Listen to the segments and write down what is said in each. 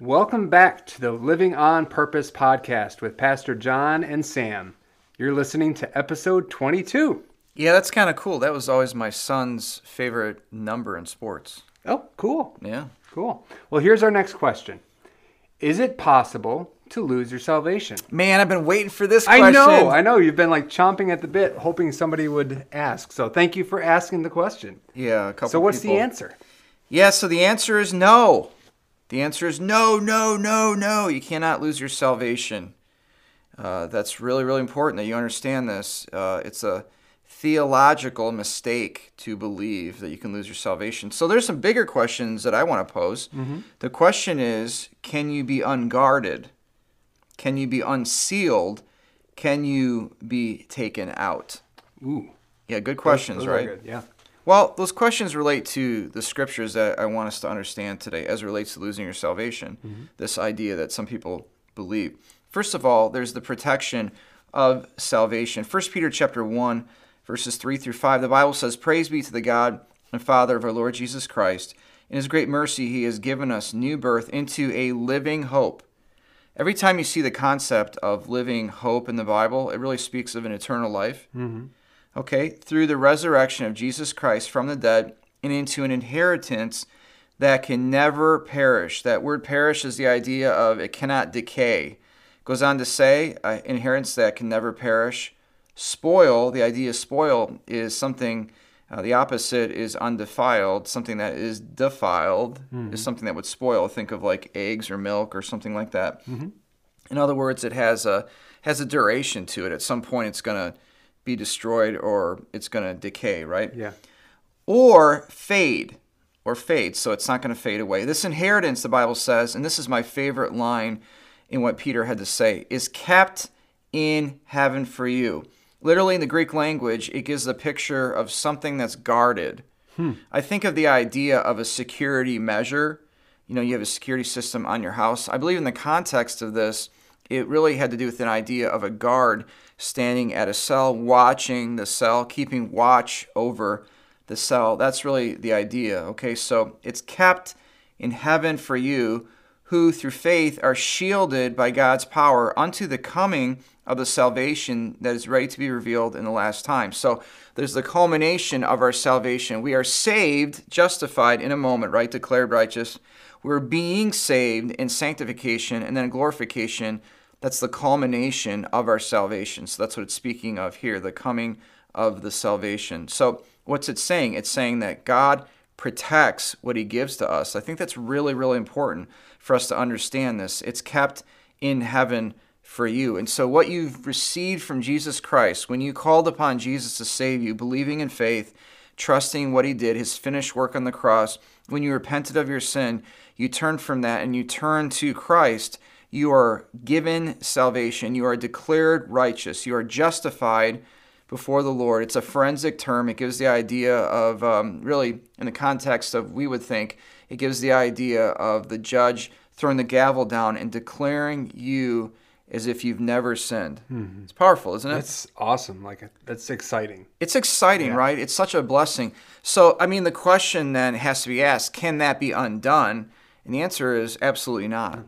Welcome back to the Living on Purpose podcast with Pastor John and Sam. You're listening to episode 22. Yeah, that's kind of cool. That was always my son's favorite number in sports. Oh, cool. Yeah. Cool. Well, here's our next question Is it possible to lose your salvation? Man, I've been waiting for this question. I know, I know. You've been like chomping at the bit, hoping somebody would ask. So thank you for asking the question. Yeah, a couple So, what's people- the answer? Yeah, so the answer is no. The answer is no, no, no, no. You cannot lose your salvation. Uh, that's really, really important that you understand this. Uh, it's a theological mistake to believe that you can lose your salvation. So there's some bigger questions that I want to pose. The question is can you be unguarded? Can you be unsealed? Can you be taken out? Ooh. Yeah, good questions, Those are right? good, Yeah. Well, those questions relate to the scriptures that I want us to understand today as it relates to losing your salvation. Mm-hmm. This idea that some people believe. First of all, there's the protection of salvation. 1 Peter chapter 1, verses 3 through 5, the Bible says, Praise be to the God and Father of our Lord Jesus Christ. In his great mercy, he has given us new birth into a living hope. Every time you see the concept of living hope in the Bible, it really speaks of an eternal life okay, through the resurrection of Jesus Christ from the dead and into an inheritance that can never perish. That word perish is the idea of it cannot decay. It Goes on to say, uh, inheritance that can never perish. Spoil, the idea of spoil is something, uh, the opposite is undefiled. Something that is defiled is something that would spoil. Think of like eggs or milk or something like that. In other words, it has a has a duration to it. At some point, it's going to be destroyed or it's going to decay, right? Yeah. Or fade, or fade. So it's not going to fade away. This inheritance, the Bible says, and this is my favorite line in what Peter had to say, is kept in heaven for you. Literally, in the Greek language, it gives the picture of something that's guarded. Hmm. I think of the idea of a security measure. You know, you have a security system on your house. I believe in the context of this, it really had to do with an idea of a guard standing at a cell, watching the cell, keeping watch over the cell. That's really the idea. Okay, so it's kept in heaven for you, who through faith are shielded by God's power unto the coming of the salvation that is ready to be revealed in the last time. So there's the culmination of our salvation. We are saved, justified in a moment, right? Declared righteous. We're being saved in sanctification and then glorification. That's the culmination of our salvation. So that's what it's speaking of here, the coming of the salvation. So what's it saying? It's saying that God protects what he gives to us. I think that's really, really important for us to understand this. It's kept in heaven for you. And so, what you've received from Jesus Christ, when you called upon Jesus to save you, believing in faith, trusting what he did, his finished work on the cross, when you repented of your sin, you turned from that and you turned to Christ, you are given salvation. You are declared righteous. You are justified before the Lord. It's a forensic term. It gives the idea of, um, really, in the context of, we would think, it gives the idea of the judge throwing the gavel down and declaring you as if you've never sinned. Hmm. It's powerful, isn't it? That's awesome. Like, that's exciting. It's exciting, Yeah. right? It's such a blessing. So, I mean, the question then has to be asked can that be undone? And the answer is absolutely not. Hmm.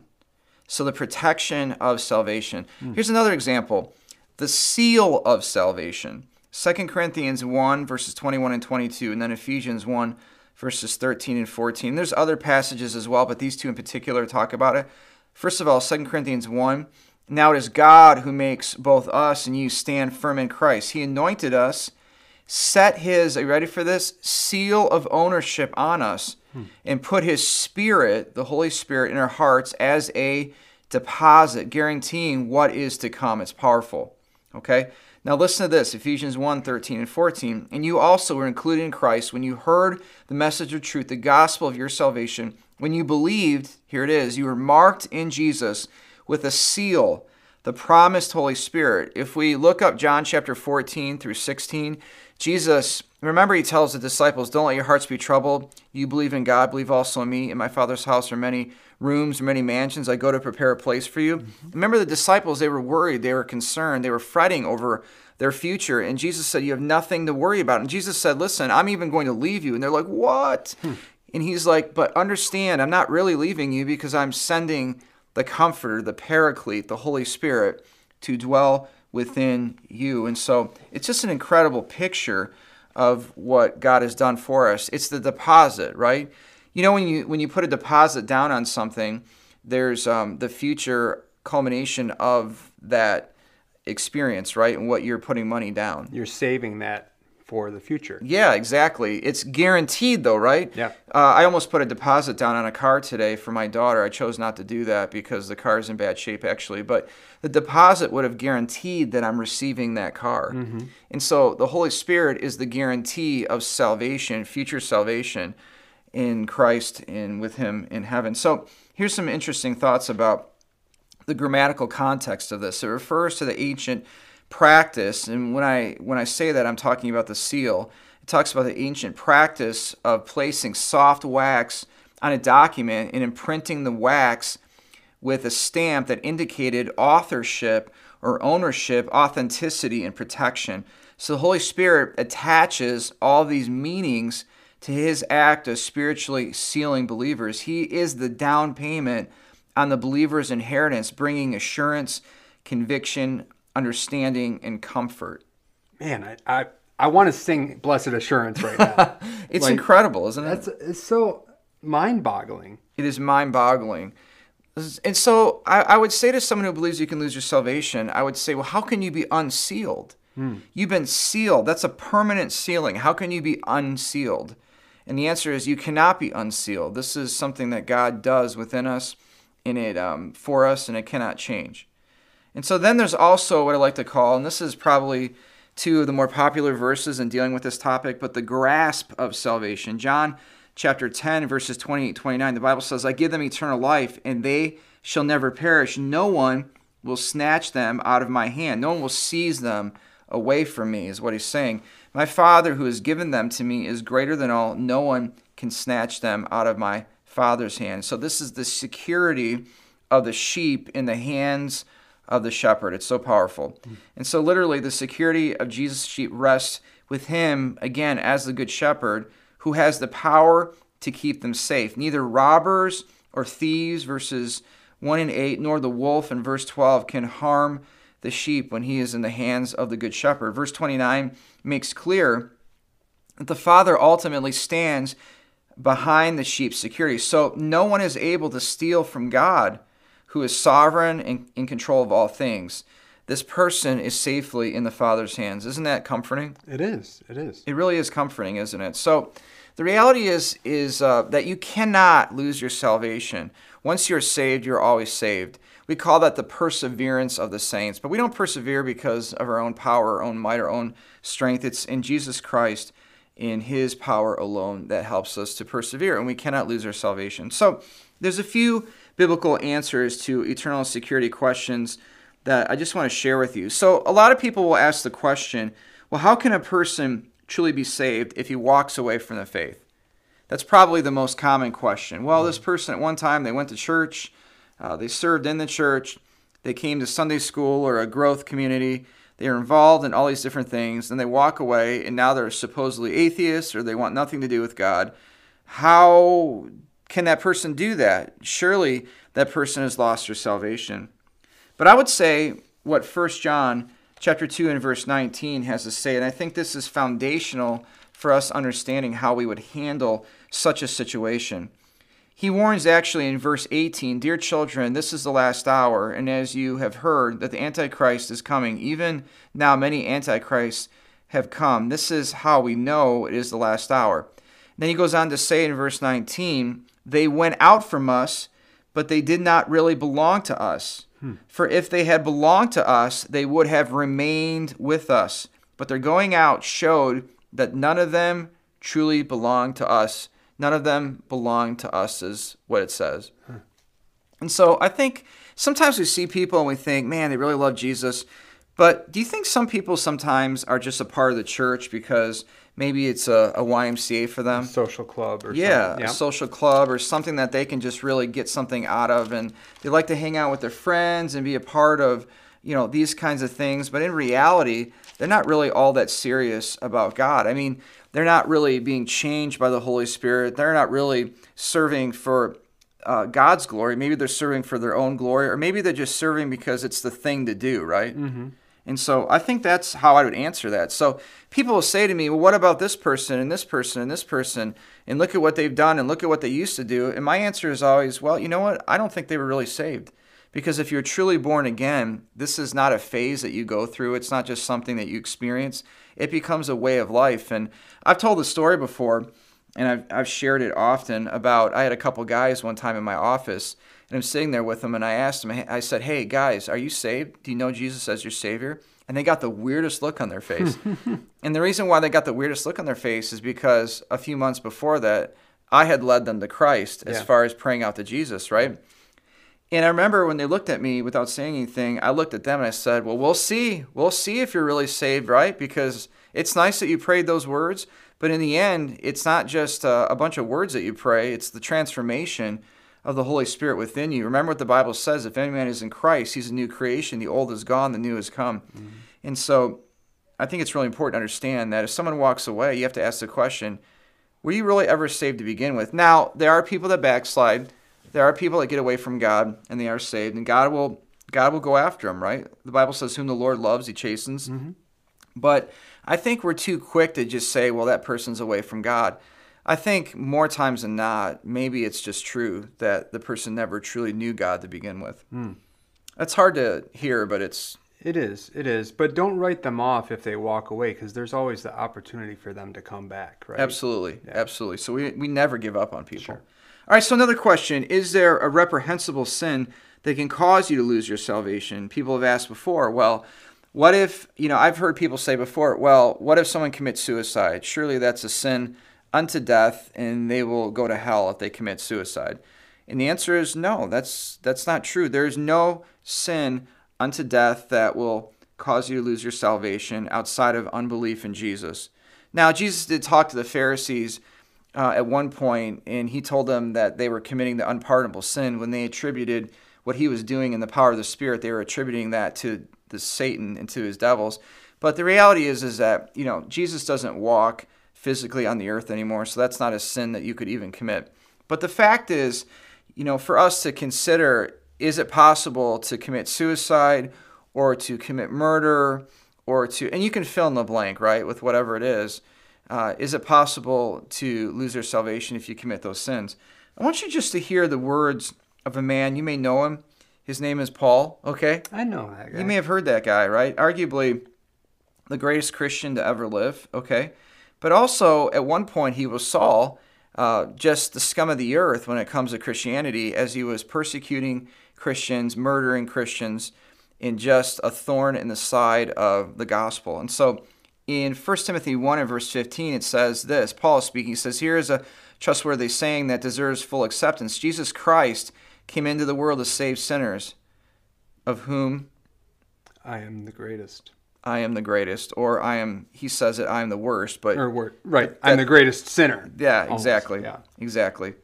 So, the protection of salvation. Hmm. Here's another example the seal of salvation. 2 Corinthians 1, verses 21 and 22, and then Ephesians 1, verses 13 and 14. There's other passages as well, but these two in particular talk about it. First of all, 2 Corinthians 1. Now it is God who makes both us and you stand firm in Christ. He anointed us, set his, are you ready for this? Seal of ownership on us, hmm. and put his spirit, the Holy Spirit, in our hearts as a deposit, guaranteeing what is to come. It's powerful. Okay? Now listen to this Ephesians 1 13 and 14. And you also were included in Christ when you heard the message of truth, the gospel of your salvation. When you believed, here it is, you were marked in Jesus with a seal, the promised Holy Spirit. If we look up John chapter 14 through 16, Jesus, remember, he tells the disciples, Don't let your hearts be troubled. You believe in God, believe also in me. In my Father's house are many rooms, many mansions. I go to prepare a place for you. Remember, the disciples, they were worried, they were concerned, they were fretting over their future. And Jesus said, You have nothing to worry about. And Jesus said, Listen, I'm even going to leave you. And they're like, What? Hmm. And he's like, But understand, I'm not really leaving you because I'm sending the Comforter, the Paraclete, the Holy Spirit to dwell within you. And so it's just an incredible picture of what God has done for us. It's the deposit, right? You know, when you when you put a deposit down on something, there's um, the future culmination of that experience, right? And what you're putting money down. You're saving that for the future. Yeah, exactly. It's guaranteed, though, right? Yeah. Uh, I almost put a deposit down on a car today for my daughter. I chose not to do that because the car is in bad shape, actually. But the deposit would have guaranteed that I'm receiving that car. Mm-hmm. And so the Holy Spirit is the guarantee of salvation, future salvation in Christ and with Him in heaven. So here's some interesting thoughts about the grammatical context of this. It refers to the ancient practice, and when I when I say that, I'm talking about the seal. It talks about the ancient practice of placing soft wax on a document and imprinting the wax with a stamp that indicated authorship or ownership, authenticity, and protection. So the Holy Spirit attaches all these meanings to his act of spiritually sealing believers. He is the down payment on the believer's inheritance, bringing assurance, conviction, understanding, and comfort. Man, I I, I want to sing "Blessed Assurance" right now. it's like, incredible, isn't it? That's it's so mind-boggling. It is mind-boggling. And so I, I, would say to someone who believes you can lose your salvation, I would say, well, how can you be unsealed? Hmm. You've been sealed. That's a permanent sealing. How can you be unsealed? And the answer is you cannot be unsealed. This is something that God does within us in it um, for us, and it cannot change. And so then there's also what I like to call, and this is probably two of the more popular verses in dealing with this topic, but the grasp of salvation. John chapter 10, verses 28 29, the Bible says, I give them eternal life, and they shall never perish. No one will snatch them out of my hand. No one will seize them away from me, is what he's saying. My Father who has given them to me is greater than all. No one can snatch them out of my Father's hand. So this is the security of the sheep in the hands of the shepherd. It's so powerful. Mm. And so, literally, the security of Jesus' sheep rests with him, again, as the good shepherd, who has the power to keep them safe. Neither robbers or thieves, verses 1 and 8, nor the wolf in verse 12 can harm the sheep when he is in the hands of the good shepherd. Verse 29 makes clear that the Father ultimately stands behind the sheep's security. So no one is able to steal from God who is sovereign and in control of all things. This person is safely in the Father's hands. Isn't that comforting? It is. It is. It really is comforting, isn't it? So, the reality is is uh, that you cannot lose your salvation. Once you're saved, you're always saved. We call that the perseverance of the saints, but we don't persevere because of our own power, our own might, our own strength. It's in Jesus Christ, in His power alone, that helps us to persevere, and we cannot lose our salvation. So, there's a few biblical answers to eternal security questions that I just want to share with you. So, a lot of people will ask the question well, how can a person truly be saved if he walks away from the faith? That's probably the most common question. Well, this hmm. person at one time they went to church, uh, they served in the church, they came to Sunday school or a growth community, they are involved in all these different things, and they walk away, and now they're supposedly atheists or they want nothing to do with God. How can that person do that? Surely that person has lost their salvation. But I would say what 1 John chapter 2 and verse 19 has to say, and I think this is foundational for us understanding how we would handle such a situation. He warns actually in verse 18 Dear children, this is the last hour, and as you have heard that the Antichrist is coming, even now many Antichrists have come. This is how we know it is the last hour. Then he goes on to say in verse 19 they went out from us, but they did not really belong to us. Hmm. For if they had belonged to us, they would have remained with us. But their going out showed that none of them truly belonged to us. None of them belong to us, is what it says. Hmm. And so I think sometimes we see people and we think, man, they really love Jesus. But do you think some people sometimes are just a part of the church because maybe it's a, a YMCA for them. A social club or yeah, yeah, a social club or something that they can just really get something out of. And they like to hang out with their friends and be a part of you know, these kinds of things. But in reality, they're not really all that serious about God. I mean, they're not really being changed by the Holy Spirit. They're not really serving for uh, God's glory. Maybe they're serving for their own glory, or maybe they're just serving because it's the thing to do, right? Mm-hmm. And so I think that's how I would answer that. So people will say to me, well, what about this person and this person and this person? And look at what they've done and look at what they used to do. And my answer is always, well, you know what? I don't think they were really saved. Because if you're truly born again, this is not a phase that you go through. It's not just something that you experience. It becomes a way of life. And I've told the story before, and I've, I've shared it often about I had a couple guys one time in my office and I'm sitting there with them, and I asked them, I said, Hey, guys, are you saved? Do you know Jesus as your Savior? And they got the weirdest look on their face. and the reason why they got the weirdest look on their face is because a few months before that, I had led them to Christ as yeah. far as praying out to Jesus, right? And I remember when they looked at me without saying anything, I looked at them and I said, Well, we'll see. We'll see if you're really saved, right? Because it's nice that you prayed those words, but in the end, it's not just a, a bunch of words that you pray, it's the transformation of the Holy Spirit within you. Remember what the Bible says if any man is in Christ, he's a new creation. The old is gone, the new has come. Mm-hmm. And so I think it's really important to understand that if someone walks away, you have to ask the question were you really ever saved to begin with? Now, there are people that backslide. There are people that get away from God and they are saved, and God will God will go after them, right? The Bible says, "Whom the Lord loves, He chastens." Mm-hmm. But I think we're too quick to just say, "Well, that person's away from God." I think more times than not, maybe it's just true that the person never truly knew God to begin with. Mm. That's hard to hear, but it's. It is. It is. But don't write them off if they walk away because there's always the opportunity for them to come back, right? Absolutely. Yeah. Absolutely. So we, we never give up on people. Sure. All right. So another question Is there a reprehensible sin that can cause you to lose your salvation? People have asked before, well, what if, you know, I've heard people say before, well, what if someone commits suicide? Surely that's a sin unto death and they will go to hell if they commit suicide? And the answer is no, that's that's not true. There is no sin unto death that will cause you to lose your salvation outside of unbelief in Jesus. Now, Jesus did talk to the Pharisees uh, at one point, and he told them that they were committing the unpardonable sin when they attributed what he was doing in the power of the Spirit. They were attributing that to the Satan and to his devils. But the reality is, is that you know Jesus doesn't walk physically on the earth anymore, so that's not a sin that you could even commit. But the fact is, you know, for us to consider is it possible to commit suicide or to commit murder or to, and you can fill in the blank, right, with whatever it is. Uh, is it possible to lose their salvation if you commit those sins? I want you just to hear the words of a man. You may know him. His name is Paul, okay? I know that guy. You may have heard that guy, right? Arguably the greatest Christian to ever live, okay? But also, at one point, he was Saul, uh, just the scum of the earth when it comes to Christianity, as he was persecuting Christians, murdering Christians, in just a thorn in the side of the gospel. And so, in 1 Timothy 1 and verse 15, it says this Paul is speaking, he says, Here is a trustworthy saying that deserves full acceptance Jesus Christ came into the world to save sinners, of whom I am the greatest. I am the greatest, or I am. He says it. I am the worst, but or right. That, I'm the greatest sinner. Yeah, almost. exactly. Yeah, exactly.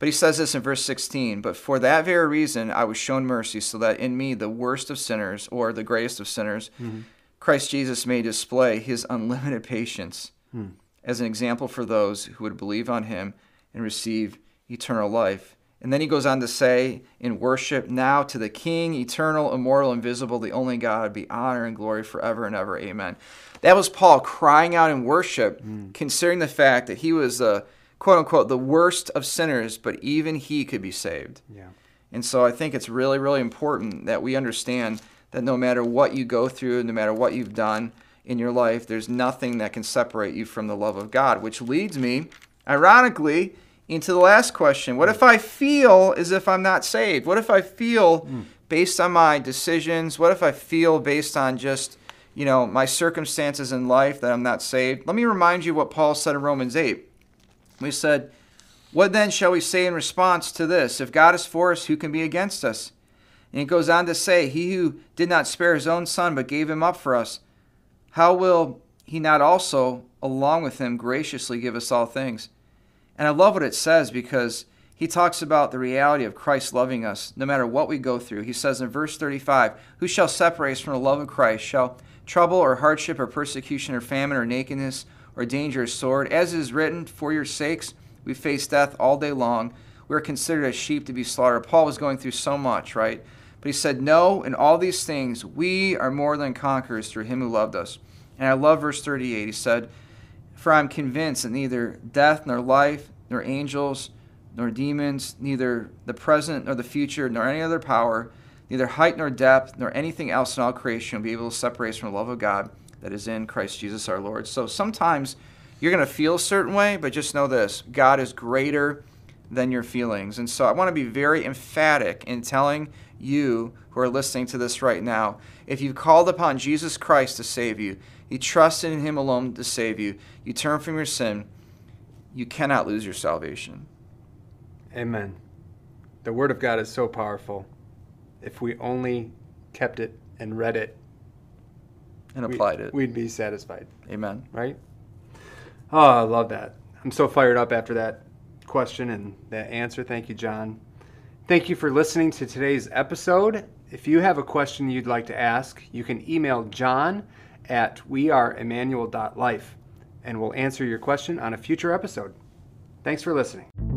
But he says this in verse 16. But for that very reason, I was shown mercy, so that in me, the worst of sinners, or the greatest of sinners, mm-hmm. Christ Jesus may display His unlimited patience mm. as an example for those who would believe on Him and receive eternal life. And then he goes on to say in worship, now to the King, eternal, immortal, invisible, the only God, be honor and glory forever and ever. Amen. That was Paul crying out in worship, mm. considering the fact that he was the quote unquote the worst of sinners, but even he could be saved. Yeah. And so I think it's really, really important that we understand that no matter what you go through, no matter what you've done in your life, there's nothing that can separate you from the love of God, which leads me, ironically, into the last question. What if I feel as if I'm not saved? What if I feel mm. based on my decisions? What if I feel based on just, you know, my circumstances in life that I'm not saved? Let me remind you what Paul said in Romans 8. We said, What then shall we say in response to this? If God is for us, who can be against us? And he goes on to say, He who did not spare his own son, but gave him up for us, how will he not also, along with him, graciously give us all things? And I love what it says because he talks about the reality of Christ loving us no matter what we go through. He says in verse 35 Who shall separate us from the love of Christ? Shall trouble or hardship or persecution or famine or nakedness or danger or sword? As it is written, For your sakes we face death all day long. We are considered as sheep to be slaughtered. Paul was going through so much, right? But he said, No, in all these things we are more than conquerors through him who loved us. And I love verse 38. He said, For I am convinced that neither death nor life, nor angels, nor demons, neither the present nor the future, nor any other power, neither height nor depth, nor anything else in all creation will be able to separate us from the love of God that is in Christ Jesus our Lord. So sometimes you're going to feel a certain way, but just know this God is greater than your feelings. And so I want to be very emphatic in telling you who are listening to this right now if you've called upon Jesus Christ to save you, you trust in Him alone to save you, you turn from your sin, you cannot lose your salvation. Amen. The Word of God is so powerful. If we only kept it and read it and applied we, it, we'd be satisfied. Amen. Right? Oh, I love that. I'm so fired up after that question and that answer. Thank you, John. Thank you for listening to today's episode. If you have a question you'd like to ask, you can email John at weareemmanuel.life and we'll answer your question on a future episode. Thanks for listening.